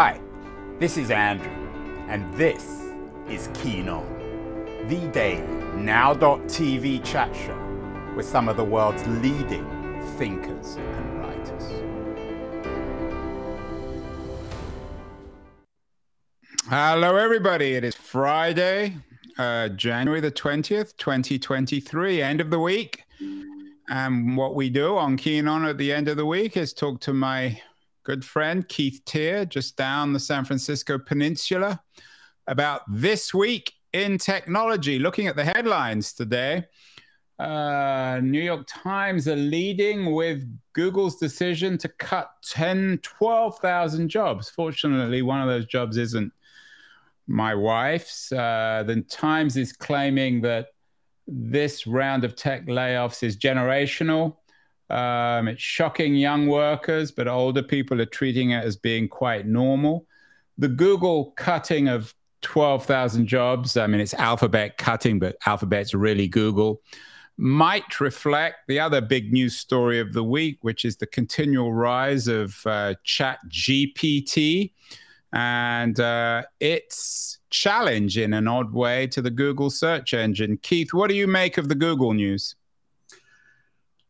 Hi, this is Andrew, and this is Keen On, the daily now.tv chat show with some of the world's leading thinkers and writers. Hello, everybody. It is Friday, uh, January the 20th, 2023, end of the week. And what we do on Keen On at the end of the week is talk to my good friend Keith Teare, just down the San Francisco Peninsula, about this week in technology. Looking at the headlines today, uh, New York Times are leading with Google's decision to cut 10, 12,000 jobs. Fortunately, one of those jobs isn't my wife's. Uh, the Times is claiming that this round of tech layoffs is generational. Um, it's shocking young workers, but older people are treating it as being quite normal. The Google cutting of 12,000 jobs, I mean, it's Alphabet cutting, but Alphabet's really Google, might reflect the other big news story of the week, which is the continual rise of uh, Chat GPT and uh, its challenge in an odd way to the Google search engine. Keith, what do you make of the Google news?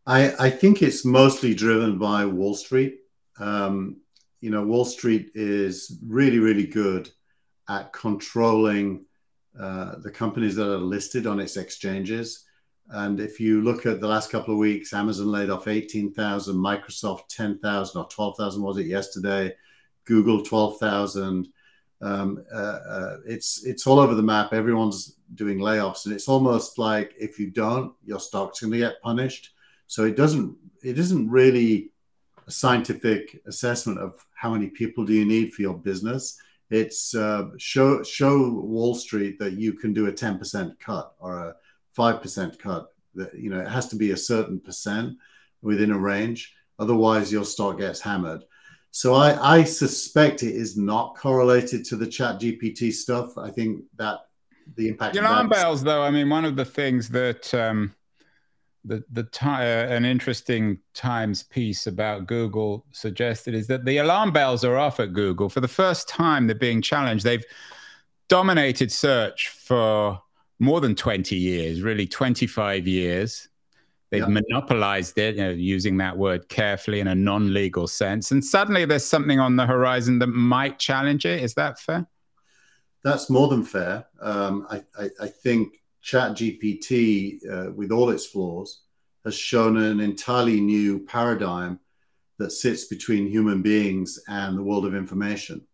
I, I think it's mostly driven by Wall Street. Um, you know, Wall Street is really, really good at controlling uh, the companies that are listed on its exchanges. And if you look at the last couple of weeks, Amazon laid off 18,000, Microsoft 10,000 or 12,000 was it yesterday? Google 12,000. Um, uh, uh, it's it's all over the map. Everyone's doing layoffs, and it's almost like if you don't, your stock's going to get punished. So it doesn't it isn't really a scientific assessment of how many people do you need for your business. It's uh, show show Wall Street that you can do a ten percent cut or a five percent cut. That you know it has to be a certain percent within a range. Otherwise, your stock gets hammered. So I, I suspect it is not correlated to the Chat GPT stuff. I think that the impact. The alarm bells, though. I mean, one of the things that um, the the uh, an interesting Times piece about Google suggested is that the alarm bells are off at Google for the first time. They're being challenged. They've dominated search for more than 20 years, really 25 years. They've yeah. monopolized it, you know, using that word carefully in a non legal sense. And suddenly there's something on the horizon that might challenge it. Is that fair? That's more than fair. Um, I, I, I, think ChatGPT, uh, with all its flaws, has shown an entirely new paradigm that sits between human beings and the world of information.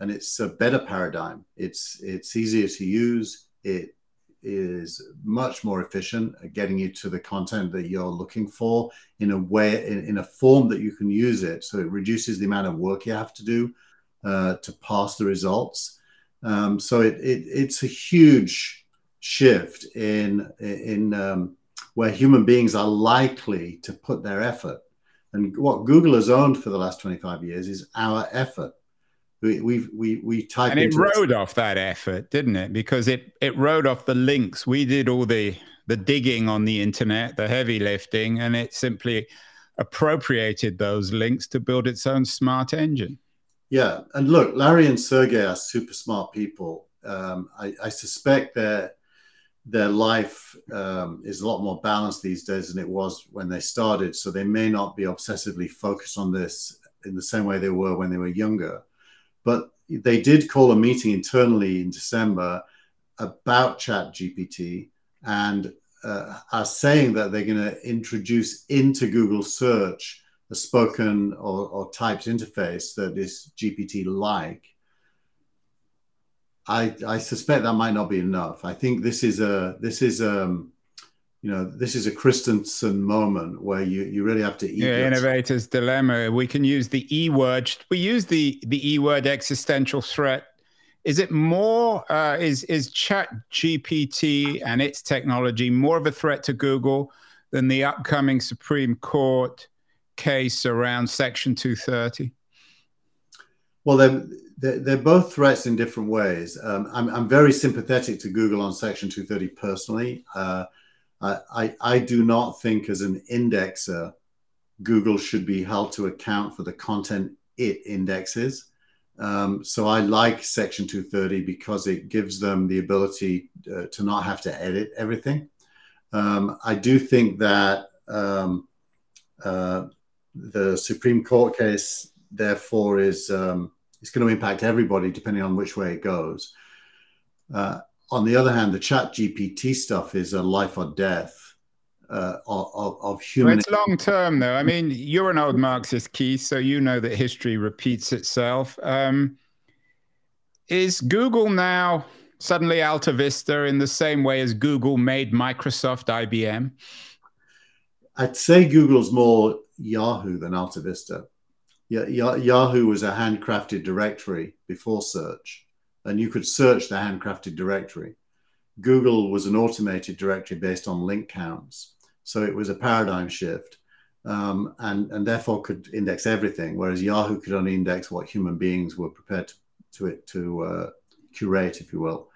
And it's a better paradigm. It's, it's easier to use. It is much more efficient at getting you to the content that you're looking for in a way in, in a form that you can use it so it reduces the amount of work you have to do uh, to pass the results um, so it, it, it's a huge shift in in um, where human beings are likely to put their effort. And what google has owned for the last 25 years is our effort. We we we, we type and it rode off that effort didn't it? Because it it rode off the links. We did all the the digging on the internet the heavy lifting and it simply appropriated those links to build its own smart engine. Yeah and look larry and sergey are super smart people. Um, I, I, suspect that their life um, is a lot more balanced these days than it was when they started so they may not be obsessively focused on this in the same way they were when they were younger but they did call a meeting internally in December about Chat GPT and uh, are saying that they're going to introduce into Google search a spoken or, or typed interface that is GPT like. I, I suspect that might not be enough. I think this is a this is um you know, this is a Christensen moment where you, you really have to eat. Yeah, innovator's dilemma. We can use the E word. We use the the E word existential threat. Is it more? Uh, is is Chat GPT and its technology more of a threat to Google than the upcoming Supreme Court case around Section 230? Well, they're, they're, they're both threats in different ways. Um, I'm, I'm very sympathetic to Google on Section 230 personally. Uh, I, I do not think as an indexer, Google should be held to account for the content it indexes. Um, so I like Section 230 because it gives them the ability uh, to not have to edit everything. Um, I do think that um, uh, the Supreme Court case, therefore, is um, is going to impact everybody depending on which way it goes. Uh, on the other hand, the Chat GPT stuff is a life or death. Uh, of, of, human. Well, it's long term, though. I mean, you're an old Marxist, Keith, so you know that history repeats itself. Um, is Google now suddenly Alta Vista in the same way as Google made Microsoft IBM? I'd say Google's more Yahoo than Alta Vista. Yahoo was a handcrafted directory before search, and you could search the handcrafted directory. Google was an automated directory based on link counts. So it was a paradigm shift um, and, and therefore could index everything, whereas Yahoo could only index what human beings were prepared to, to, it, to uh, curate, if you will.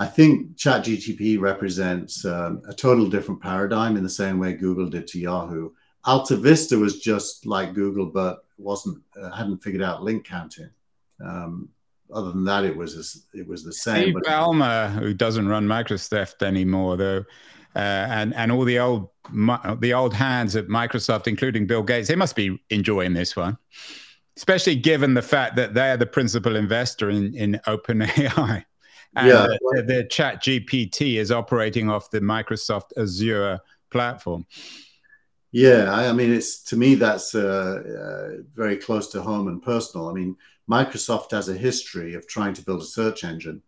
I think ChatGPT represents um, a total different paradigm in the same way Google did to Yahoo. Alta Vista was just like Google, but wasn't uh, hadn't figured out link counting. Um, other than that, it was it was the same. Steve Ballmer, who doesn't run Microsoft anymore, though, uh, and and all the old the old hands at Microsoft, including Bill Gates, they must be enjoying this one, especially given the fact that they're the principal investor in in OpenAI. And yeah. the, the Chat GPT is operating off the Microsoft Azure platform. Yeah, I, I mean, it's to me that's uh, uh, very close to home and personal. I mean, Microsoft has a history of trying to build a search engine.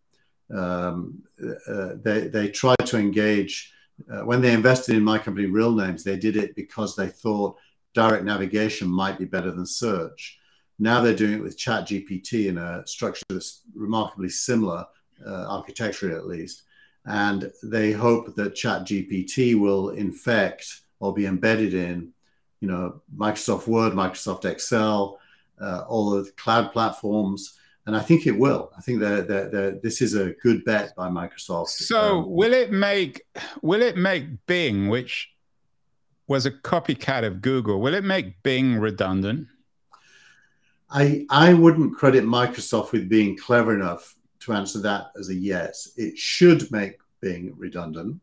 Um, uh, they they tried to engage uh, when they invested in my company, Real Names. They did it because they thought direct navigation might be better than search. Now they're doing it with Chat GPT in a structure that's remarkably similar, uh, architecturally at least. And they hope that Chat GPT will infect or be embedded in, you know, Microsoft Word, Microsoft Excel, uh, all the cloud platforms. And I think it will. I think that, that, this is a good bet by Microsoft. So um, will it make will it make Bing, which was a copycat of Google, will it make Bing redundant? I I wouldn't credit Microsoft with being clever enough to answer that as a yes. It should make Bing redundant.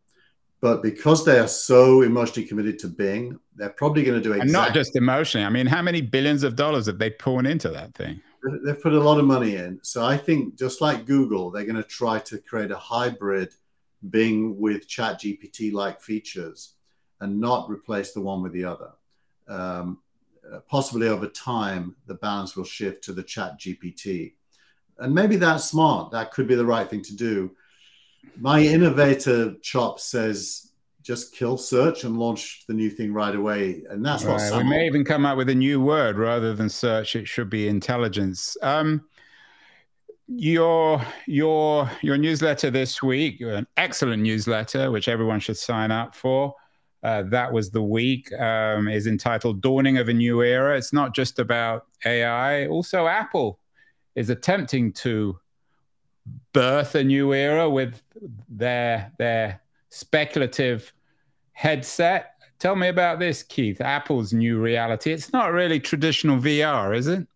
But because they are so emotionally committed to Bing, they're probably going to do exactly. And not just emotionally. I mean, how many billions of dollars have they poured into that thing? They've put a lot of money in. So I think just like Google, they're going to try to create a hybrid Bing with Chat GPT like features and not replace the one with the other. Um, possibly over time, the balance will shift to the Chat GPT. And maybe that's smart. That could be the right thing to do my innovator chop says just kill search and launch the new thing right away. And that's right. what we may even come up with a new word rather than search. It should be intelligence. Um, your your your newsletter this week, an excellent newsletter which everyone should sign up for. Uh, that was the week um, is entitled "Dawning of a New Era." It's not just about AI. Also, Apple is attempting to birth a new era with their their speculative headset. Tell me about this, Keith. Apple's new reality. It's not really traditional VR, is it?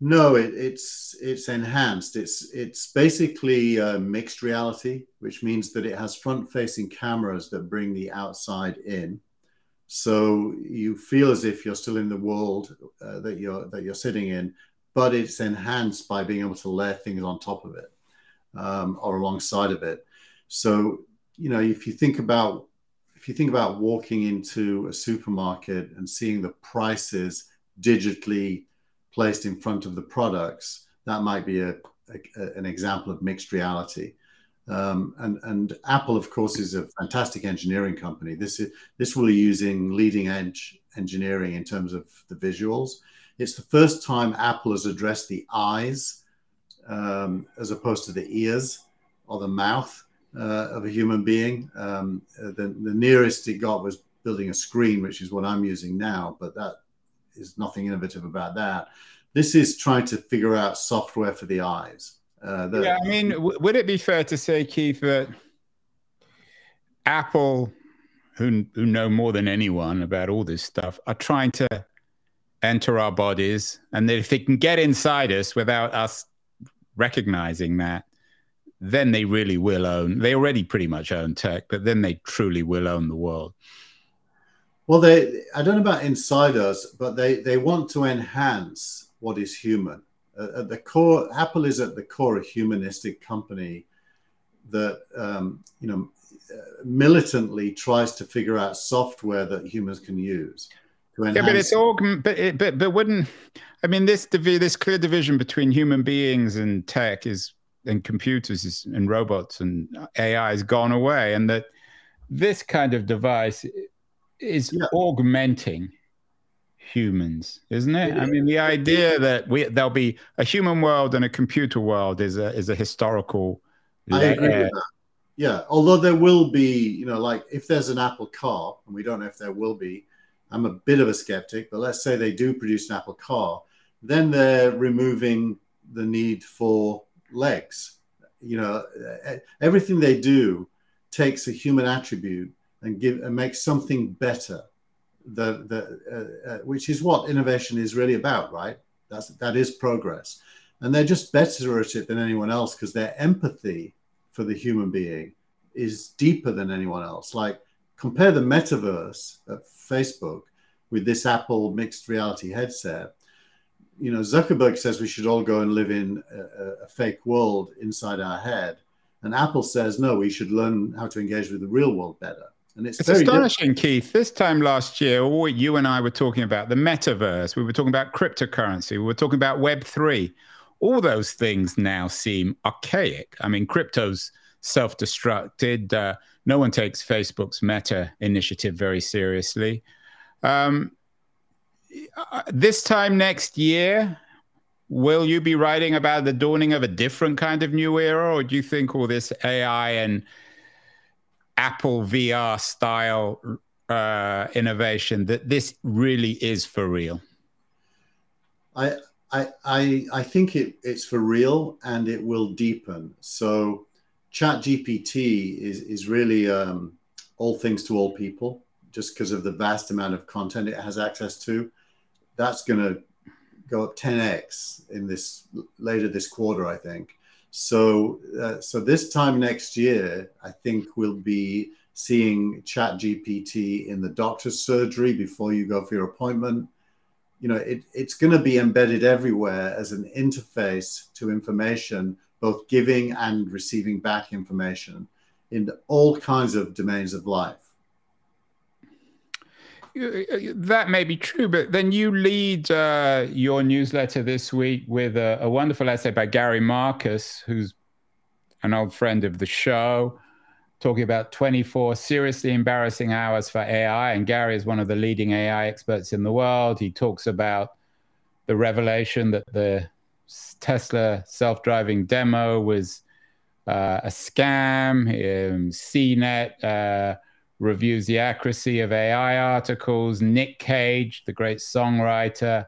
No, it, it's it's enhanced. It's it's basically uh, mixed reality, which means that it has front-facing cameras that bring the outside in. So you feel as if you're still in the world uh, that you're that you're sitting in, but it's enhanced by being able to layer things on top of it um, or alongside of it. So, you know, if you think about if you think about walking into a supermarket and seeing the prices digitally placed in front of the products, that might be a, a an example of mixed reality. Um, and, and Apple, of course, is a fantastic engineering company. This is this will be using leading edge engineering in terms of the visuals. It's the first time Apple has addressed the eyes um, as opposed to the ears or the mouth uh, of a human being. Um, the, the nearest it got was building a screen, which is what I'm using now, but that is nothing innovative about that. This is trying to figure out software for the eyes. Uh, the, yeah, I mean, w- would it be fair to say, Keith, that Apple, who, who know more than anyone about all this stuff, are trying to enter our bodies, and if they can get inside us without us recognizing that, then they really will own. They already pretty much own tech, but then they truly will own the world. Well, they I don't know about inside us, but they they want to enhance what is human. Uh, at the core, Apple is at the core a humanistic company that um, you know militantly tries to figure out software that humans can use. Yeah, but it's all, but it, but but wouldn't I mean this this clear division between human beings and tech is and computers is, and robots and AI has gone away, and that this kind of device is yeah. augmenting humans, isn't it? I mean, the idea that we there'll be a human world and a computer world is a is a historical. I agree with that. Yeah, although there will be, you know, like if there's an Apple car, and we don't know if there will be, I'm a bit of a skeptic, but let's say they do produce an Apple car, then they're removing the need for legs. You know, everything they do takes a human attribute and give and makes something better. The, the, uh, uh, which is what innovation is really about, right? That's that is progress, and they're just better at it than anyone else because their empathy for the human being is deeper than anyone else. Like compare the metaverse at Facebook with this Apple mixed reality headset. You know, Zuckerberg says we should all go and live in a, a fake world inside our head, and Apple says no, we should learn how to engage with the real world better. And it's, it's astonishing, different. Keith. This time last year, all you and I were talking about the metaverse. We were talking about cryptocurrency. We were talking about Web three. All those things now seem archaic. I mean, crypto's self-destructed. Uh, no one takes Facebook's Meta initiative very seriously. Um, uh, this time next year, will you be writing about the dawning of a different kind of new era, or do you think all this AI and Apple VR style uh, innovation that this really is for real? I I I, I think it, it's for real and it will deepen. So, Chat GPT is is really um, all things to all people, just because of the vast amount of content it has access to. That's going to go up 10x in this later this quarter, I think. So, uh, so this time next year, I think we'll be seeing Chat GPT in the doctor's surgery before you go for your appointment. You know, it, it's going to be embedded everywhere as an interface to information, both giving and receiving back information in all kinds of domains of life. That may be true, but then you lead uh, your newsletter this week with a, a, wonderful essay by Gary Marcus, who's an old friend of the show, talking about 24 seriously embarrassing hours for AI. And Gary is one of the leading AI experts in the world. He talks about the revelation that the Tesla self driving demo was uh, a scam, um, CNET. Uh, reviews the accuracy of AI articles. Nick Cage, the great songwriter,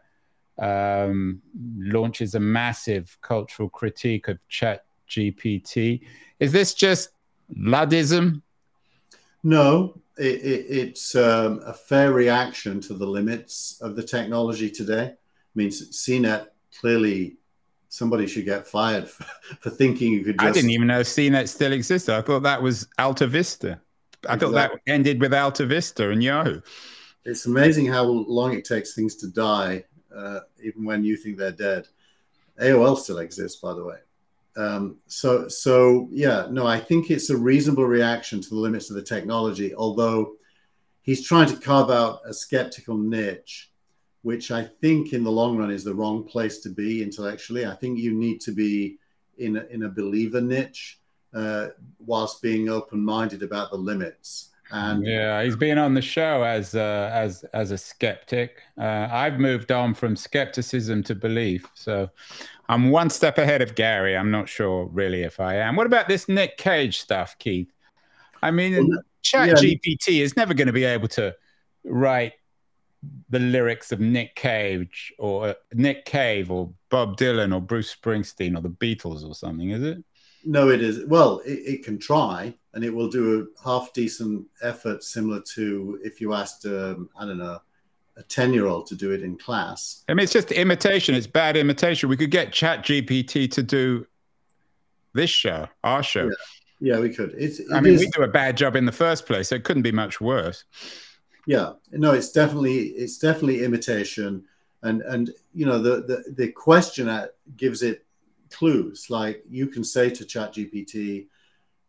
um, launches a massive cultural critique of Chat GPT. Is this just Luddism? No, it, it, it's um, a fair reaction to the limits of the technology today. I mean, CNET clearly somebody should get fired for, for thinking you could just... I didn't even know CNET still existed. I thought that was Alta Vista. I thought that ended with Alta Vista and Yahoo. It's amazing how long it takes things to die, uh, even when you think they're dead. AOL still exists, by the way. Um, so, so yeah, no, I think it's a reasonable reaction to the limits of the technology. Although he's trying to carve out a skeptical niche, which I think in the long run is the wrong place to be intellectually. I think you need to be in a, in a believer niche uh, whilst being open-minded about the limits. And yeah, he's been on the show as uh, as as a skeptic. Uh, I've moved on from skepticism to belief, so I'm one step ahead of Gary. I'm not sure really if I am. What about this Nick Cage stuff, Keith? I mean, well, Chat yeah. GPT is never going to be able to write the lyrics of Nick Cage or uh, Nick Cave or Bob Dylan or Bruce Springsteen or the Beatles or something, is it? No, it is. Well, it, it, can try, and it will do a half decent effort, similar to if you asked, um, I don't know, a 10 year old to do it in class. I mean, it's just imitation. It's bad imitation. We could get Chat GPT to do this show, our show. Yeah. Yeah, we could. It's, it I mean, is- we do a bad job in the first place. So it couldn't be much worse. Yeah. No it's definitely it's definitely imitation. And and you know the the, the question gives it clues like you can say to chat gpt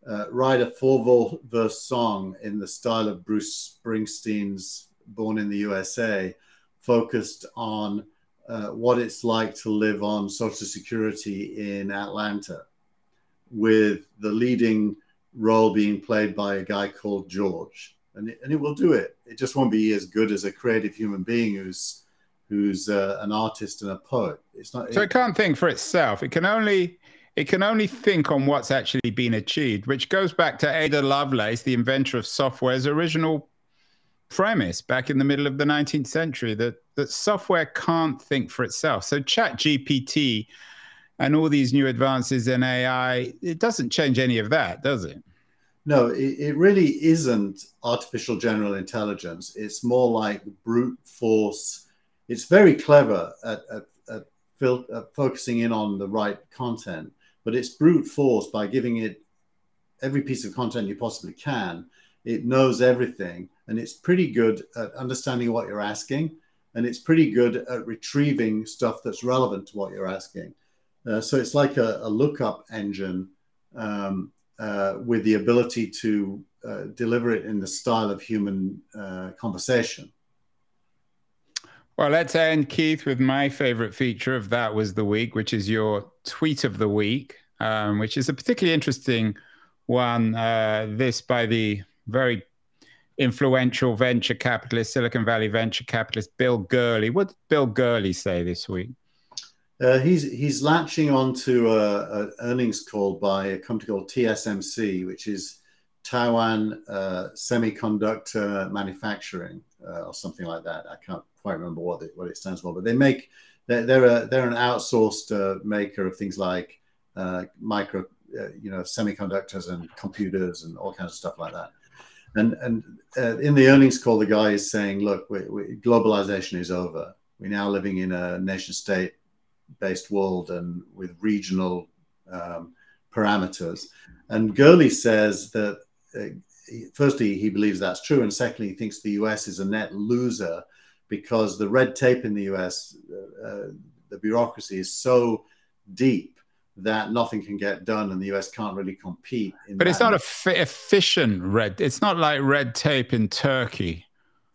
uh, write a four verse song in the style of bruce springsteen's born in the usa focused on uh, what it's like to live on social security in atlanta with the leading role being played by a guy called george and it, and it will do it. It just won't be as good as a creative human being who's who's uh, an artist and a poet. It's not. So it can't think for itself. It can only it can only think on what's actually been achieved, which goes back to Ada Lovelace, the inventor of software's original premise back in the middle of the 19th century that that software can't think for itself. So Chat GPT and all these new advances in AI, it doesn't change any of that, does it? No, it, it really isn't artificial general intelligence. It's more like brute force. It's very clever at, at, at, fil- at focusing in on the right content, but it's brute force by giving it every piece of content you possibly can. It knows everything, and it's pretty good at understanding what you're asking, and it's pretty good at retrieving stuff that's relevant to what you're asking. Uh, so it's like a, a lookup engine um, uh, with the ability to uh, deliver it in the style of human uh, conversation. Well, let's end, Keith, with my favorite feature of That Was the Week, which is your tweet of the week, um, which is a particularly interesting one. Uh, this by the very influential venture capitalist, Silicon Valley venture capitalist Bill Gurley. What did Bill Gurley say this week? Uh, he's he's latching onto an earnings call by a company called TSMC, which is Taiwan uh, Semiconductor Manufacturing uh, or something like that. I can't quite remember what it, what it stands for, but they make they're they're, a, they're an outsourced uh, maker of things like uh, micro, uh, you know, semiconductors and computers and all kinds of stuff like that. And and in the earnings call, the guy is saying, "Look, we, we, globalization is over. We're now living in a nation state." Based world and with regional um, parameters. And Gurley says that, uh, firstly, he believes that's true. And secondly, he thinks the US is a net loser because the red tape in the US, uh, the bureaucracy is so deep that nothing can get done and the US can't really compete. but it's not a f- efficient red. It's not like red tape in Turkey.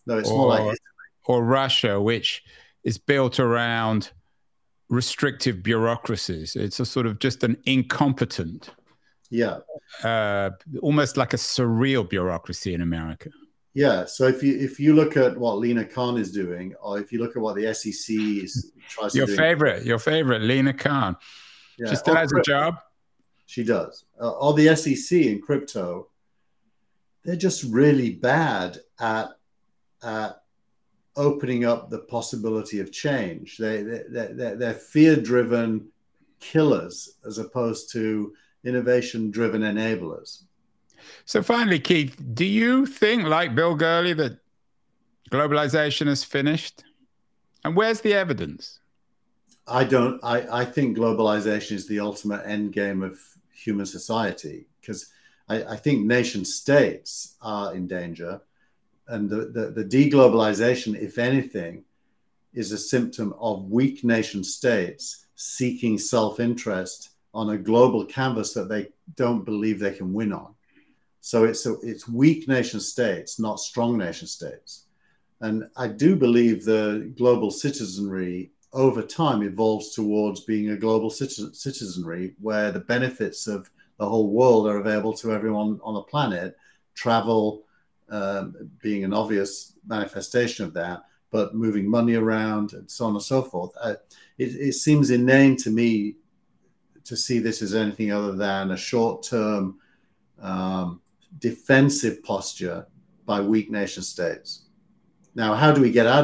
No, it's or, more like or Russia, which is built around restrictive bureaucracies. It's a sort of just an incompetent, yeah, uh, almost like a surreal bureaucracy in America. Yeah. So if you if you look at what Lina Khan is doing, or if you look at what the SEC is tries your to do, Your favorite, your favorite, Lina Khan, yeah, she still or has a job. She does. Uh, or the SEC in crypto, they're just really bad at at opening up the possibility of change. They, they, they're, they're fear driven killers as opposed to innovation driven enablers. So finally, Keith, do you think, like Bill Gurley, that globalization is finished? And where's the evidence? I don't. I, I think globalization is the ultimate end game of human society because I, I think nation states are in danger and the, the, the deglobalization, if anything, is a symptom of weak nation states seeking self interest on a global canvas that they don't believe they can win on. So it's, a, it's weak nation states, not strong nation states. And I do believe the global citizenry over time evolves towards being a global citizen, citizenry where the benefits of the whole world are available to everyone on the planet travel, um, being an obvious manifestation of that, but moving money around and so on and so forth. It, it, seems inane to me to see this as anything other than a short term um, defensive posture by weak nation states. Now, how do we get out of